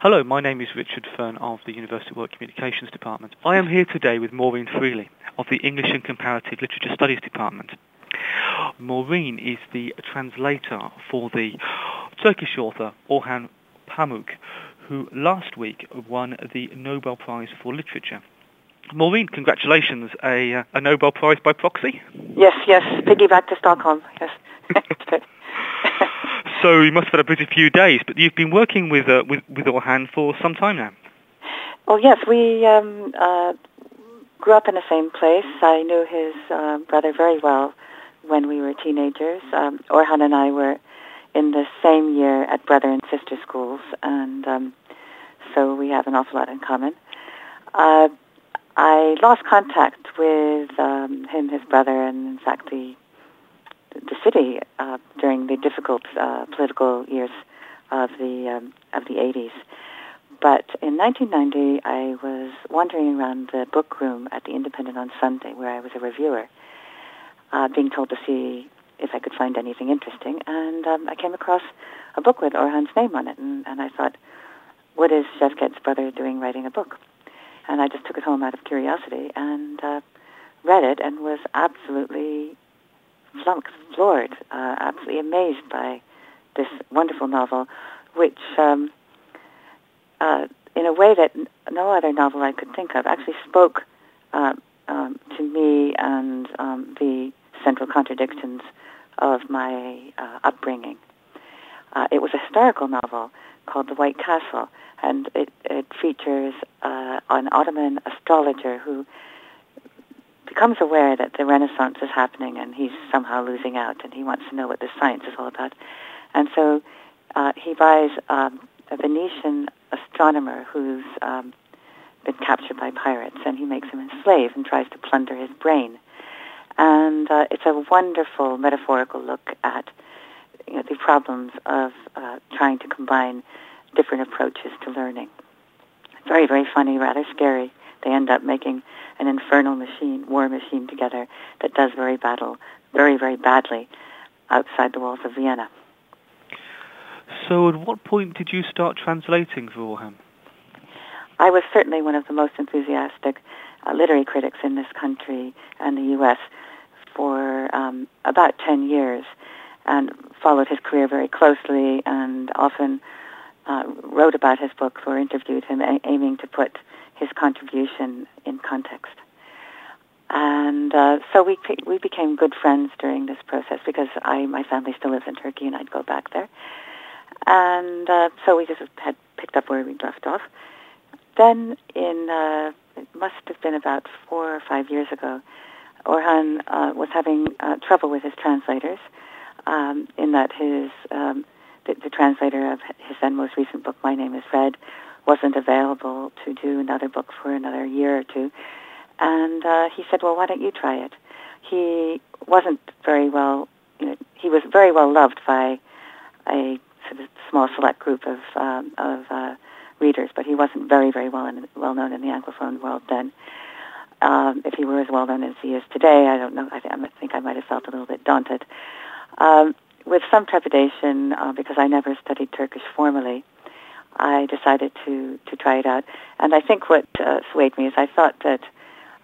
Hello, my name is Richard Fern of the University of Warwick Communications Department. I am here today with Maureen Freely of the English and Comparative Literature Studies Department. Maureen is the translator for the Turkish author Orhan Pamuk, who last week won the Nobel Prize for Literature. Maureen, congratulations, a, uh, a Nobel Prize by proxy? Yes, yes, piggyback to Stockholm, yes. So you must have had a busy few days, but you've been working with uh, with, with Orhan for some time now. Well, yes, we um, uh, grew up in the same place. I knew his uh, brother very well when we were teenagers. Um, Orhan and I were in the same year at brother and sister schools, and um, so we have an awful lot in common. Uh, I lost contact with um, him, his brother, and in fact the the city uh, during the difficult uh, political years of the um, of the 80s. But in 1990, I was wandering around the book room at the Independent on Sunday, where I was a reviewer, uh, being told to see if I could find anything interesting, and um, I came across a book with Orhan's name on it, and, and I thought, what is Şevket's brother doing writing a book? And I just took it home out of curiosity and uh, read it and was absolutely flummoxed, floored, uh, absolutely amazed by this wonderful novel, which, um, uh, in a way that no other novel I could think of, actually spoke uh, um, to me and um, the central contradictions of my uh, upbringing. Uh, it was a historical novel called The White Castle, and it, it features uh, an Ottoman astrologer who becomes aware that the Renaissance is happening and he's somehow losing out and he wants to know what this science is all about. And so uh, he buys um, a Venetian astronomer who's um, been captured by pirates and he makes him a slave and tries to plunder his brain. And uh, it's a wonderful metaphorical look at you know, the problems of uh, trying to combine different approaches to learning. Very, very funny, rather scary. They end up making an infernal machine, war machine together that does very battle, very, very badly outside the walls of Vienna. So at what point did you start translating for Orhan? I was certainly one of the most enthusiastic uh, literary critics in this country and the U.S. for um, about 10 years and followed his career very closely and often uh, wrote about his books or interviewed him, a- aiming to put his contribution in context. And uh, so we we became good friends during this process because I my family still lives in Turkey and I'd go back there, and uh, so we just had picked up where we left off. Then in uh, it must have been about four or five years ago, Orhan uh, was having uh, trouble with his translators, um, in that his um, the, the translator of his then most recent book, My Name Is Red, wasn't available to do another book for another year or two. And uh, he said, well, why don't you try it? He wasn't very well, you know, he was very well loved by a sort of small select group of, um, of uh, readers, but he wasn't very, very well, in, well known in the Anglophone world then. Um, if he were as well known as he is today, I don't know. I, th- I think I might have felt a little bit daunted. Um, with some trepidation, uh, because I never studied Turkish formally, I decided to to try it out. And I think what uh, swayed me is I thought that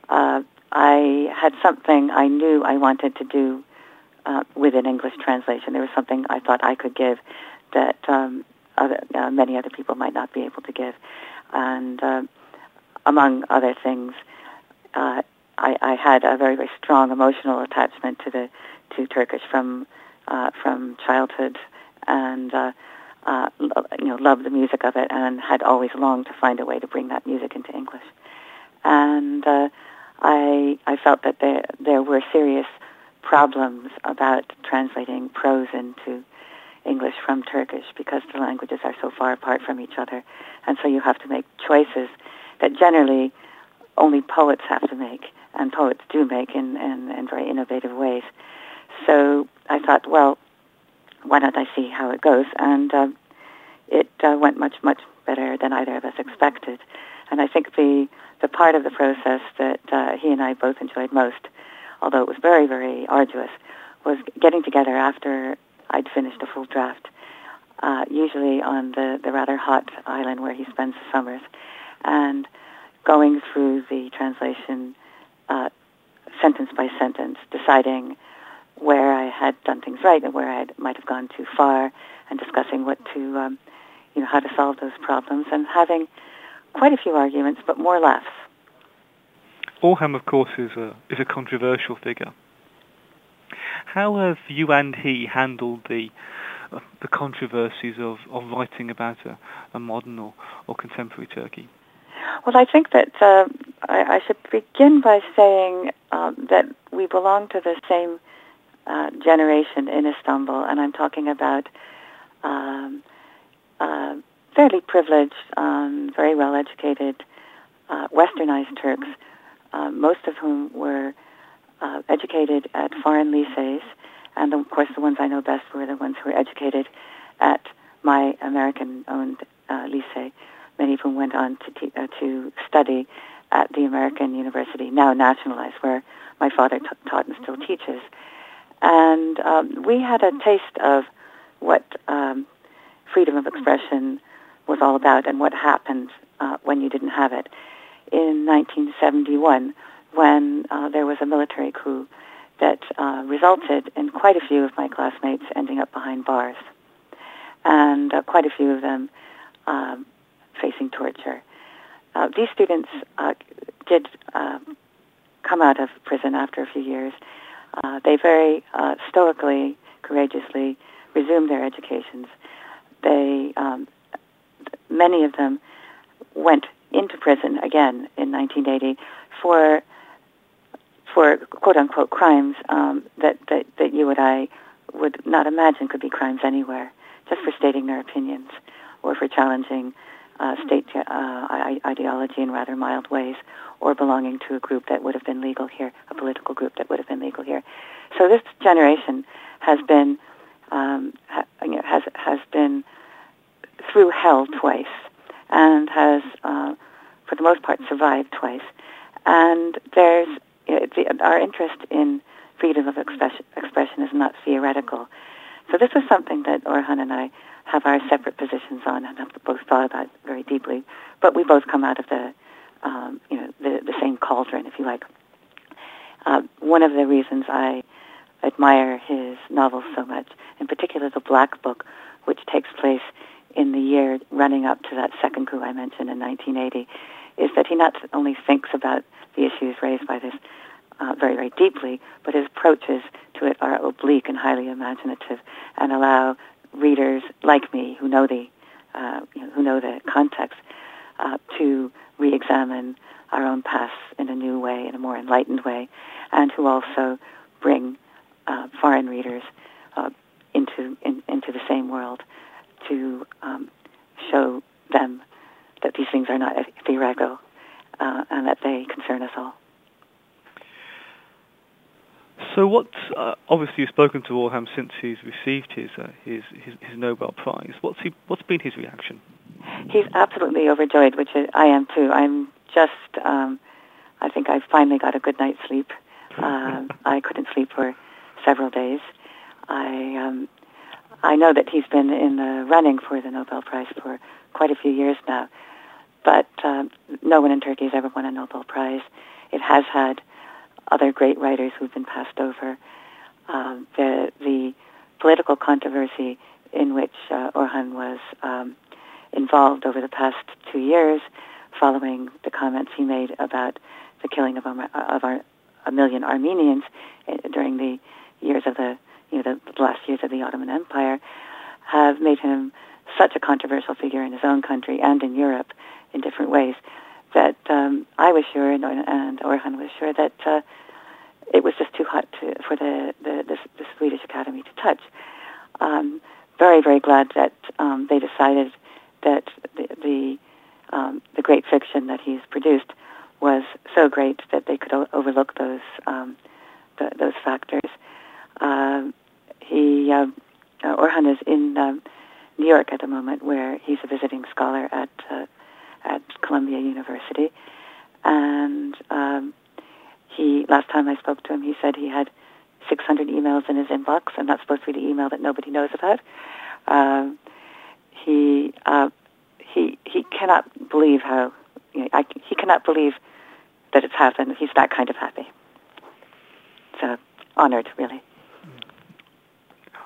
uh, I had something I knew I wanted to do uh, with an English translation. There was something I thought I could give that um, other, uh, many other people might not be able to give. And uh, among other things, uh, I, I had a very very strong emotional attachment to the to Turkish from uh, from childhood and. Uh, uh, you know, loved the music of it and had always longed to find a way to bring that music into English. And uh, I, I felt that there, there were serious problems about translating prose into English from Turkish because the languages are so far apart from each other. And so you have to make choices that generally only poets have to make, and poets do make in, in, in very innovative ways. So I thought, well, why don't I see how it goes? And uh, it uh, went much, much better than either of us expected. And I think the, the part of the process that uh, he and I both enjoyed most, although it was very, very arduous, was getting together after I'd finished a full draft uh, usually on the, the rather hot island where he spends the summers, and going through the translation uh, sentence by sentence, deciding where I had done things right and where I might have gone too far, and discussing what to, um, you know, how to solve those problems, and having quite a few arguments, but more laughs. Orhan, of course, is a is a controversial figure. How have you and he handled the uh, the controversies of, of writing about a, a modern or, or contemporary Turkey? Well, I think that uh, I, I, should begin by saying um, that we belong to the same uh, generation in Istanbul, and I'm talking about um, uh, fairly privileged, um, very well educated, uh, westernized Turks, uh, most of whom were uh, educated at foreign lycees, and of course the ones I know best were the ones who were educated at my American-owned uh, lycée, many of whom went on to, te- uh, to study at the American University, now nationalized, where my father t- taught and still teaches. And um, we had a taste of what um, freedom of expression was all about and what happened uh, when you didn't have it. In 1971, when uh, there was a military coup that uh, resulted in quite a few of my classmates ending up behind bars, and uh, quite a few of them um, facing torture. Uh, these students uh, did uh, come out of prison after a few years. Uh, they very uh, stoically, courageously resumed their educations. They, um, many of them, went into prison again in 1980 for for quote unquote crimes um, that, that that you and I would not imagine could be crimes anywhere, just for stating their opinions or for challenging uh, state uh, ideology in rather mild ways, or belonging to a group that would have been legal here, a political group that would have been legal here. So this generation has been um, ha, you know, has has been through hell twice, and has, uh, for the most part, survived twice. And there's the, our interest in freedom of expression, expression is not theoretical. So this was something that Orhan and I have our separate positions on and have both thought about very deeply. But we both come out of the, um, you know, the, the same cauldron, if you like. Uh, one of the reasons I admire his novels so much, in particular the Black Book, which takes place in the year running up to that second coup I mentioned in 1980, is that he not only thinks about the issues raised by this uh, very, very deeply, but his approaches to it are oblique and highly imaginative and allow readers like me who know the, uh, you know, who know the context uh, to re-examine our own past in a new way, in a more enlightened way, and who also bring uh, foreign readers uh, into in, into the same world to um, show them that these things are not theoretical uh, and that they concern us all. So, what? Uh, obviously, you've spoken to Orhan since he's received his, uh, his, his his Nobel Prize. What's he? What's been his reaction? He's absolutely overjoyed, which I am too. I'm just. Um, I think I finally got a good night's sleep. Uh, I couldn't sleep for several days. I um, I know that he's been in the running for the Nobel Prize for quite a few years now, but uh, no one in Turkey has ever won a Nobel Prize. It has had other great writers who've been passed over. Um, the the political controversy in which uh, Orhan was um, involved over the past two years, following the comments he made about the killing of, of our, a million Armenians eh, during the years of the you know the last years of the Ottoman Empire, have made him such a controversial figure in his own country and in Europe in different ways that um, I was sure, and, and Orhan was sure that uh, it was just too hot to, for the, the, the, the Swedish Academy to touch. Um, very, very glad that um, they decided that the the, um, the great fiction that he's produced was so great that they could o- overlook those um, the, those factors. Uh, he uh, Orhan is in New York at the moment, where he's a visiting scholar at uh, at Columbia University, and um, he last time I spoke to him, he said he had 600 emails in his inbox, and that's supposed to be the email that nobody knows about. Um, he uh, he he cannot believe how you know, I, he cannot believe that it's happened. He's that kind of happy. So honored, really.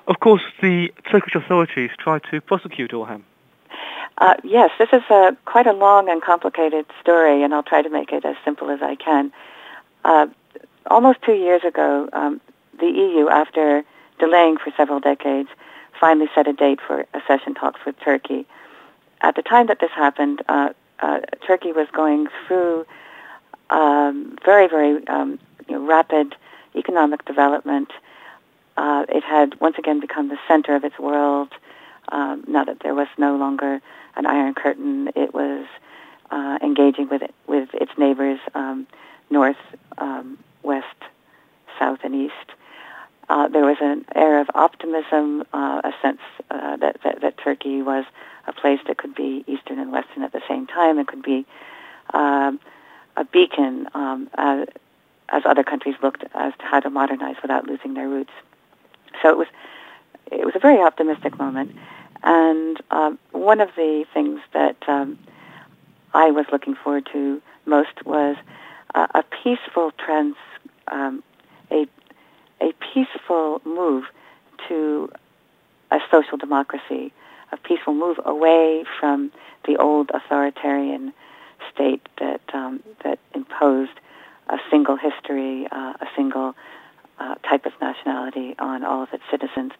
Of course, the Turkish authorities tried to prosecute Orhan. Uh, yes, this is a, quite a long and complicated story, and I'll try to make it as simple as I can. Uh, almost two years ago, um, the EU, after delaying for several decades, finally set a date for accession talks with Turkey. At the time that this happened, uh, uh, Turkey was going through um, very, very um, you know, rapid economic development. Uh, it had once again become the center of its world. Um, now that there was no longer an Iron Curtain, it was uh, engaging with it, with its neighbors, um, north, um, west, south, and east. Uh, there was an air of optimism, uh, a sense uh, that, that, that Turkey was a place that could be eastern and western at the same time. It could be um, a beacon um, as, as other countries looked as to how to modernize without losing their roots. So it was it was a very optimistic moment, and um, one of the things that um, I was looking forward to most was uh, a peaceful trans um, a a peaceful move to a social democracy, a peaceful move away from the old authoritarian state that um, that imposed a single history, uh, a single uh, type of nationality on all of its citizens,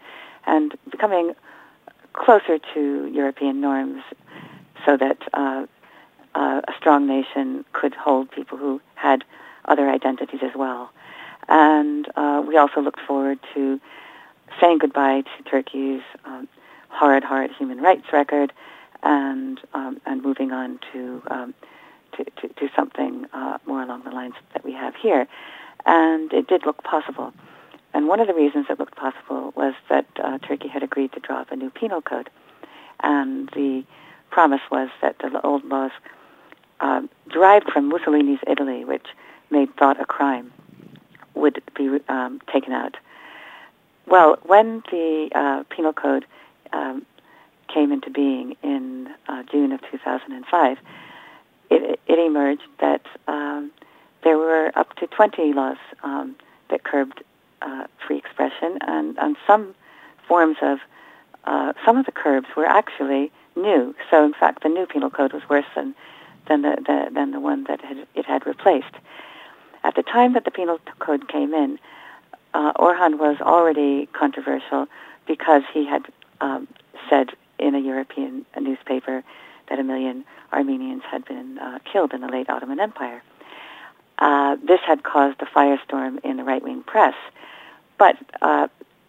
and becoming closer to European norms, so that uh, uh a strong nation could hold people who had other identities as well. And uh, we also looked forward to saying goodbye to Turkey's um, hard, hard human rights record, and um, and moving on to um, to, to, to, something uh, more along the lines that we have here. And it did look possible. And one of the reasons it looked possible was that uh, Turkey had agreed to draw up a new penal code. And the promise was that the old laws uh, derived from Mussolini's Italy, which made thought a crime, would be um, taken out. Well, when the uh, penal code um, came into being in uh, June of 2005, it, it emerged that um, there were up to 20 laws um, that curbed uh, free expression, and, and some forms of uh, some of the curbs were actually new. So, in fact, the new penal code was worse than than the, the than the one that had, it had replaced. At the time that the penal code came in, uh, Orhan was already controversial because he had um, said in a European newspaper that a million Armenians had been uh, killed in the late Ottoman Empire. Uh, this had caused a firestorm in the right-wing press, but uh,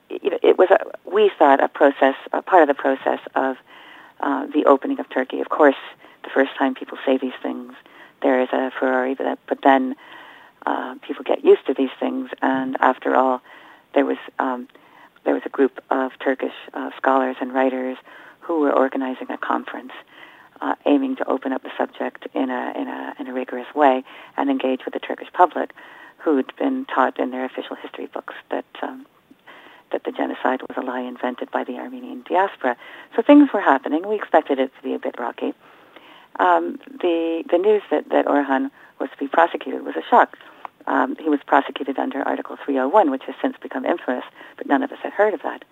it, it, was, a, we thought, a process, a part of the process of uh, the opening of Turkey. Of course, the first time people say these things, there is a furore, but, but then uh, people get used to these things, and after all, there was um, there was a group of Turkish uh, scholars and writers who were organizing a conference uh, aiming to open up the subject in a, in, a, in a rigorous way and engage with the Turkish public who'd been taught in their official history books that, um, that the genocide was a lie invented by the Armenian diaspora. So things were happening. We expected it to be a bit rocky. Um, the, the news that, that Orhan was to be prosecuted was a shock. Um, he was prosecuted under Article 301, which has since become infamous, but none of us had heard of that.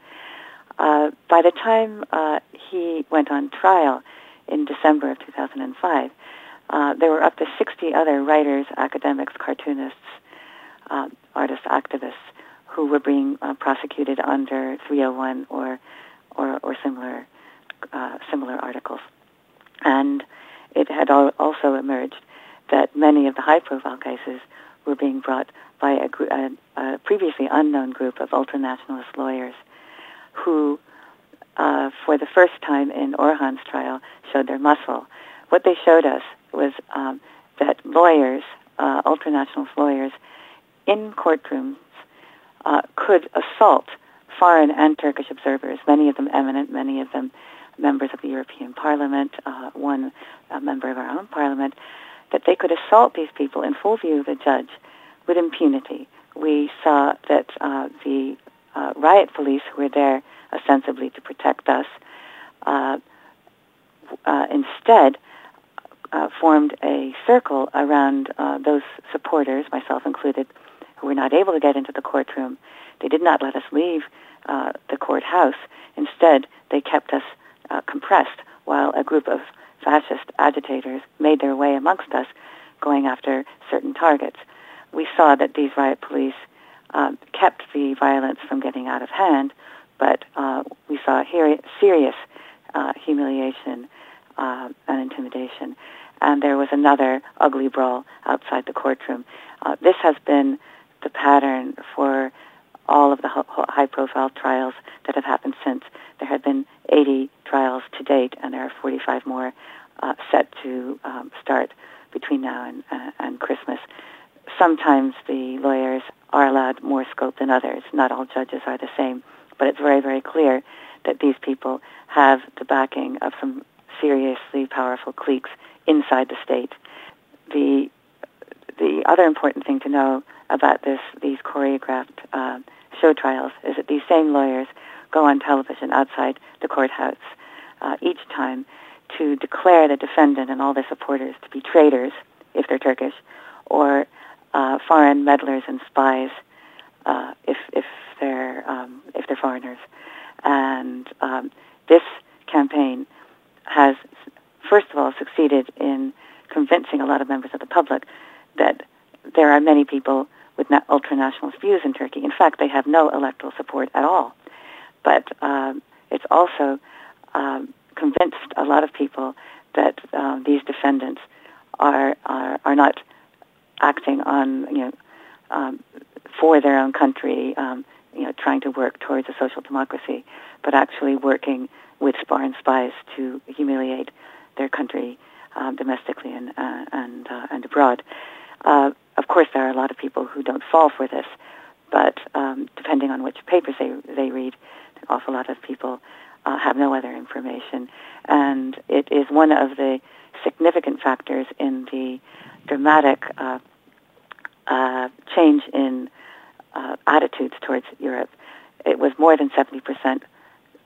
Uh, by the time uh, he went on trial, in December of 2005. Uh, there were up to 60 other writers, academics, cartoonists, uh, artists, activists who were being uh, prosecuted under 301 or or, or similar uh, similar articles. And it had al- also emerged that many of the high-profile cases were being brought by a, gr- a, a previously unknown group of ultranationalist lawyers who uh, for the first time in Orhan's trial, showed their muscle. What they showed us was um, that lawyers, uh, ultranationalist lawyers, in courtrooms uh, could assault foreign and Turkish observers, many of them eminent, many of them members of the European Parliament, uh, one member of our own Parliament, that they could assault these people in full view of the judge with impunity. We saw that uh, the uh, riot police who were there ostensibly to protect us, uh, uh, instead uh, formed a circle around uh, those supporters, myself included, who were not able to get into the courtroom. They did not let us leave uh, the courthouse. Instead, they kept us uh, compressed while a group of fascist agitators made their way amongst us, going after certain targets. We saw that these riot police uh, kept the violence from getting out of hand, but uh, we saw here serious uh, humiliation uh, and intimidation. And there was another ugly brawl outside the courtroom. Uh, this has been the pattern for all of the high-profile trials that have happened since. There have been 80 trials to date, and there are 45 more uh, set to um, start between now and, uh, and Christmas. Sometimes the lawyers are allowed more scope than others. Not all judges are the same, but it's very, very clear that these people have the backing of some seriously powerful cliques inside the state. The the other important thing to know about this these choreographed uh, show trials is that these same lawyers go on television outside the courthouse uh, each time to declare the defendant and all their supporters to be traitors if they're Turkish, or uh, foreign meddlers and spies uh, if if they're um, if they're foreigners. And um, this campaign has, first of all, succeeded in convincing a lot of members of the public that there are many people with na- ultra-nationalist views in Turkey. In fact, they have no electoral support at all. But um, it's also um, convinced a lot of people that um, these defendants are, are are not acting on you know um, for their own country, um, you know, trying to work towards a social democracy, but actually working with foreign spies to humiliate their country um, domestically and uh, and uh, and abroad. Uh, of course, there are a lot of people who don't fall for this, but um, depending on which papers they they read, an awful lot of people uh, have no other information, and it is one of the significant factors in the dramatic uh, change in uh, attitudes towards Europe. It was more than 70%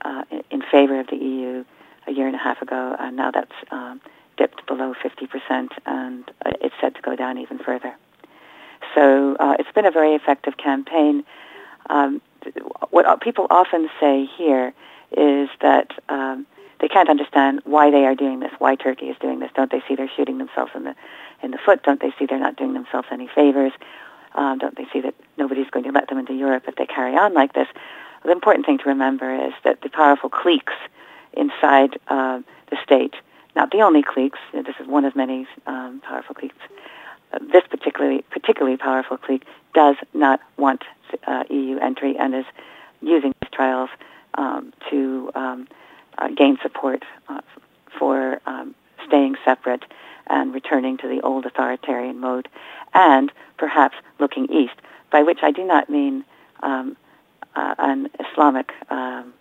uh, in favor of the EU a year and a half ago, and now that's um, dipped below 50%, and it's set to go down even further. So uh, it's been a very effective campaign. Um, what people often say here is that um, they can't understand why they are doing this, why Turkey is doing this. Don't they see they're shooting themselves in the in the foot? Don't they see they're not doing themselves any favors? Um, don't they see that nobody's going to let them into Europe if they carry on like this? The important thing to remember is that the powerful cliques inside uh, the state, not the only cliques, this is one of many um, powerful cliques, uh, this particularly particularly powerful clique does not want uh, EU entry and is using these trials um, to um, uh, gain support uh, for um, staying separate and returning to the old authoritarian mode, and perhaps looking east, by which I do not mean um, uh, an Islamic um,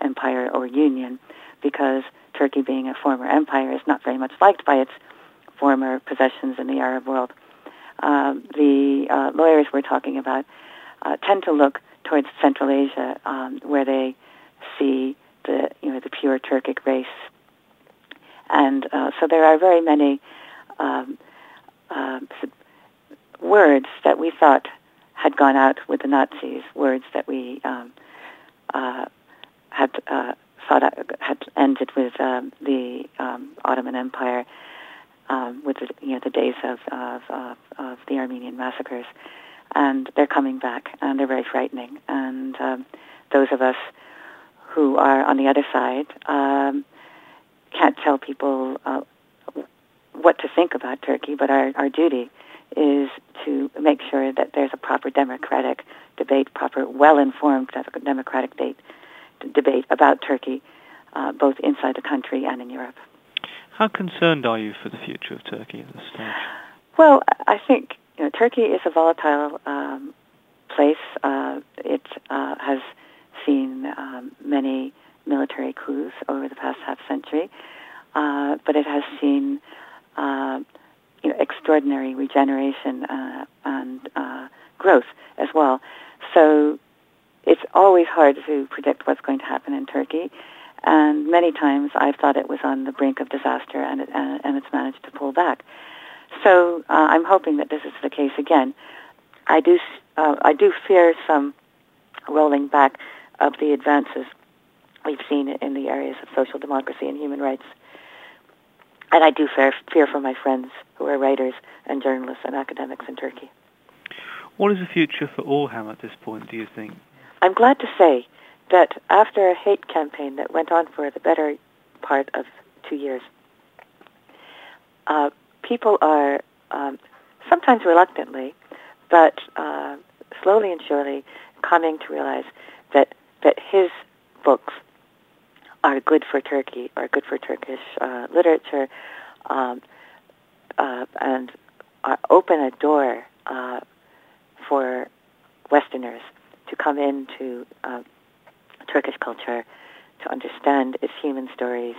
empire or union, because Turkey, being a former empire, is not very much liked by its former possessions in the Arab world. Um, the uh, lawyers we're talking about uh, tend to look towards Central Asia, um, where they see the you know the pure Turkic race, and uh, so there are very many um, uh, words that we thought had gone out with the Nazis, words that we um, uh, had uh, thought had ended with um, the um, Ottoman Empire, um, with the, you know the days of, of, of, of the Armenian massacres, and they're coming back, and they're very frightening. And um, those of us who are on the other side um, can't tell people uh, what to think about Turkey, but our, our duty is to make sure that there's a proper democratic debate, proper, well-informed democratic debate, debate about Turkey, uh, both inside the country and in Europe. How concerned are you for the future of Turkey at this stage? Well, I think you know, Turkey is a volatile um, place. Uh, it uh, has seen um, many military coups over the past half century, uh, but it has seen uh, you know, extraordinary regeneration uh, and uh, growth as well. So it's always hard to predict what's going to happen in Turkey, and many times I've thought it was on the brink of disaster, and, it, and, it's managed to pull back. So uh, I'm hoping that this is the case again. I do, uh, I do fear some rolling back of the advances we've seen in the areas of social democracy and human rights. And I do fear, fear for my friends who are writers and journalists and academics in Turkey. What is the future for Orhan at this point, do you think? I'm glad to say that after a hate campaign that went on for the better part of two years, uh, people are um, sometimes reluctantly, but uh, slowly and surely coming to realize that that his books are good for Turkey, are good for Turkish uh, literature, um, uh, and open a door uh, for Westerners to come into uh, Turkish culture, to understand its human stories,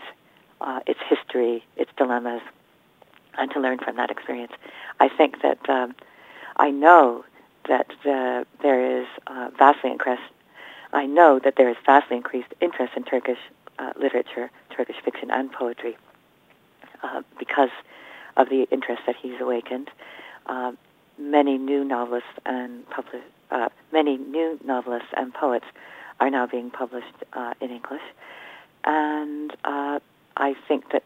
uh, its history, its dilemmas, and to learn from that experience. I think that um, I know that the, there is uh, vastly increased. I know that there is vastly increased interest in Turkish uh, literature, Turkish fiction, and poetry uh, because of the interest that he's awakened. Uh, many new novelists and public, uh, many new novelists and poets are now being published uh, in English, and I think that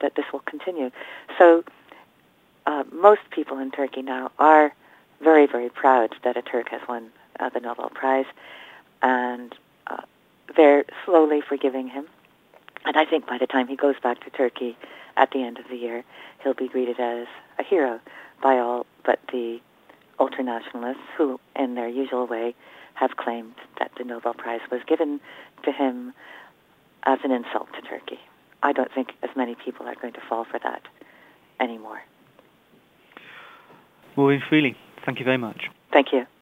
that this will continue. So most people in Turkey now are very very proud that a Turk has won the Nobel Prize, and they're slowly forgiving him. And I think by the time he goes back to Turkey at the end of the year, he'll be greeted as a hero by all but the ultranationalists who, in their usual way, have claimed that the Nobel Prize was given to him as an insult to Turkey. I don't think as many people are going to fall for that anymore. Maureen Freely, thank you very much. Thank you.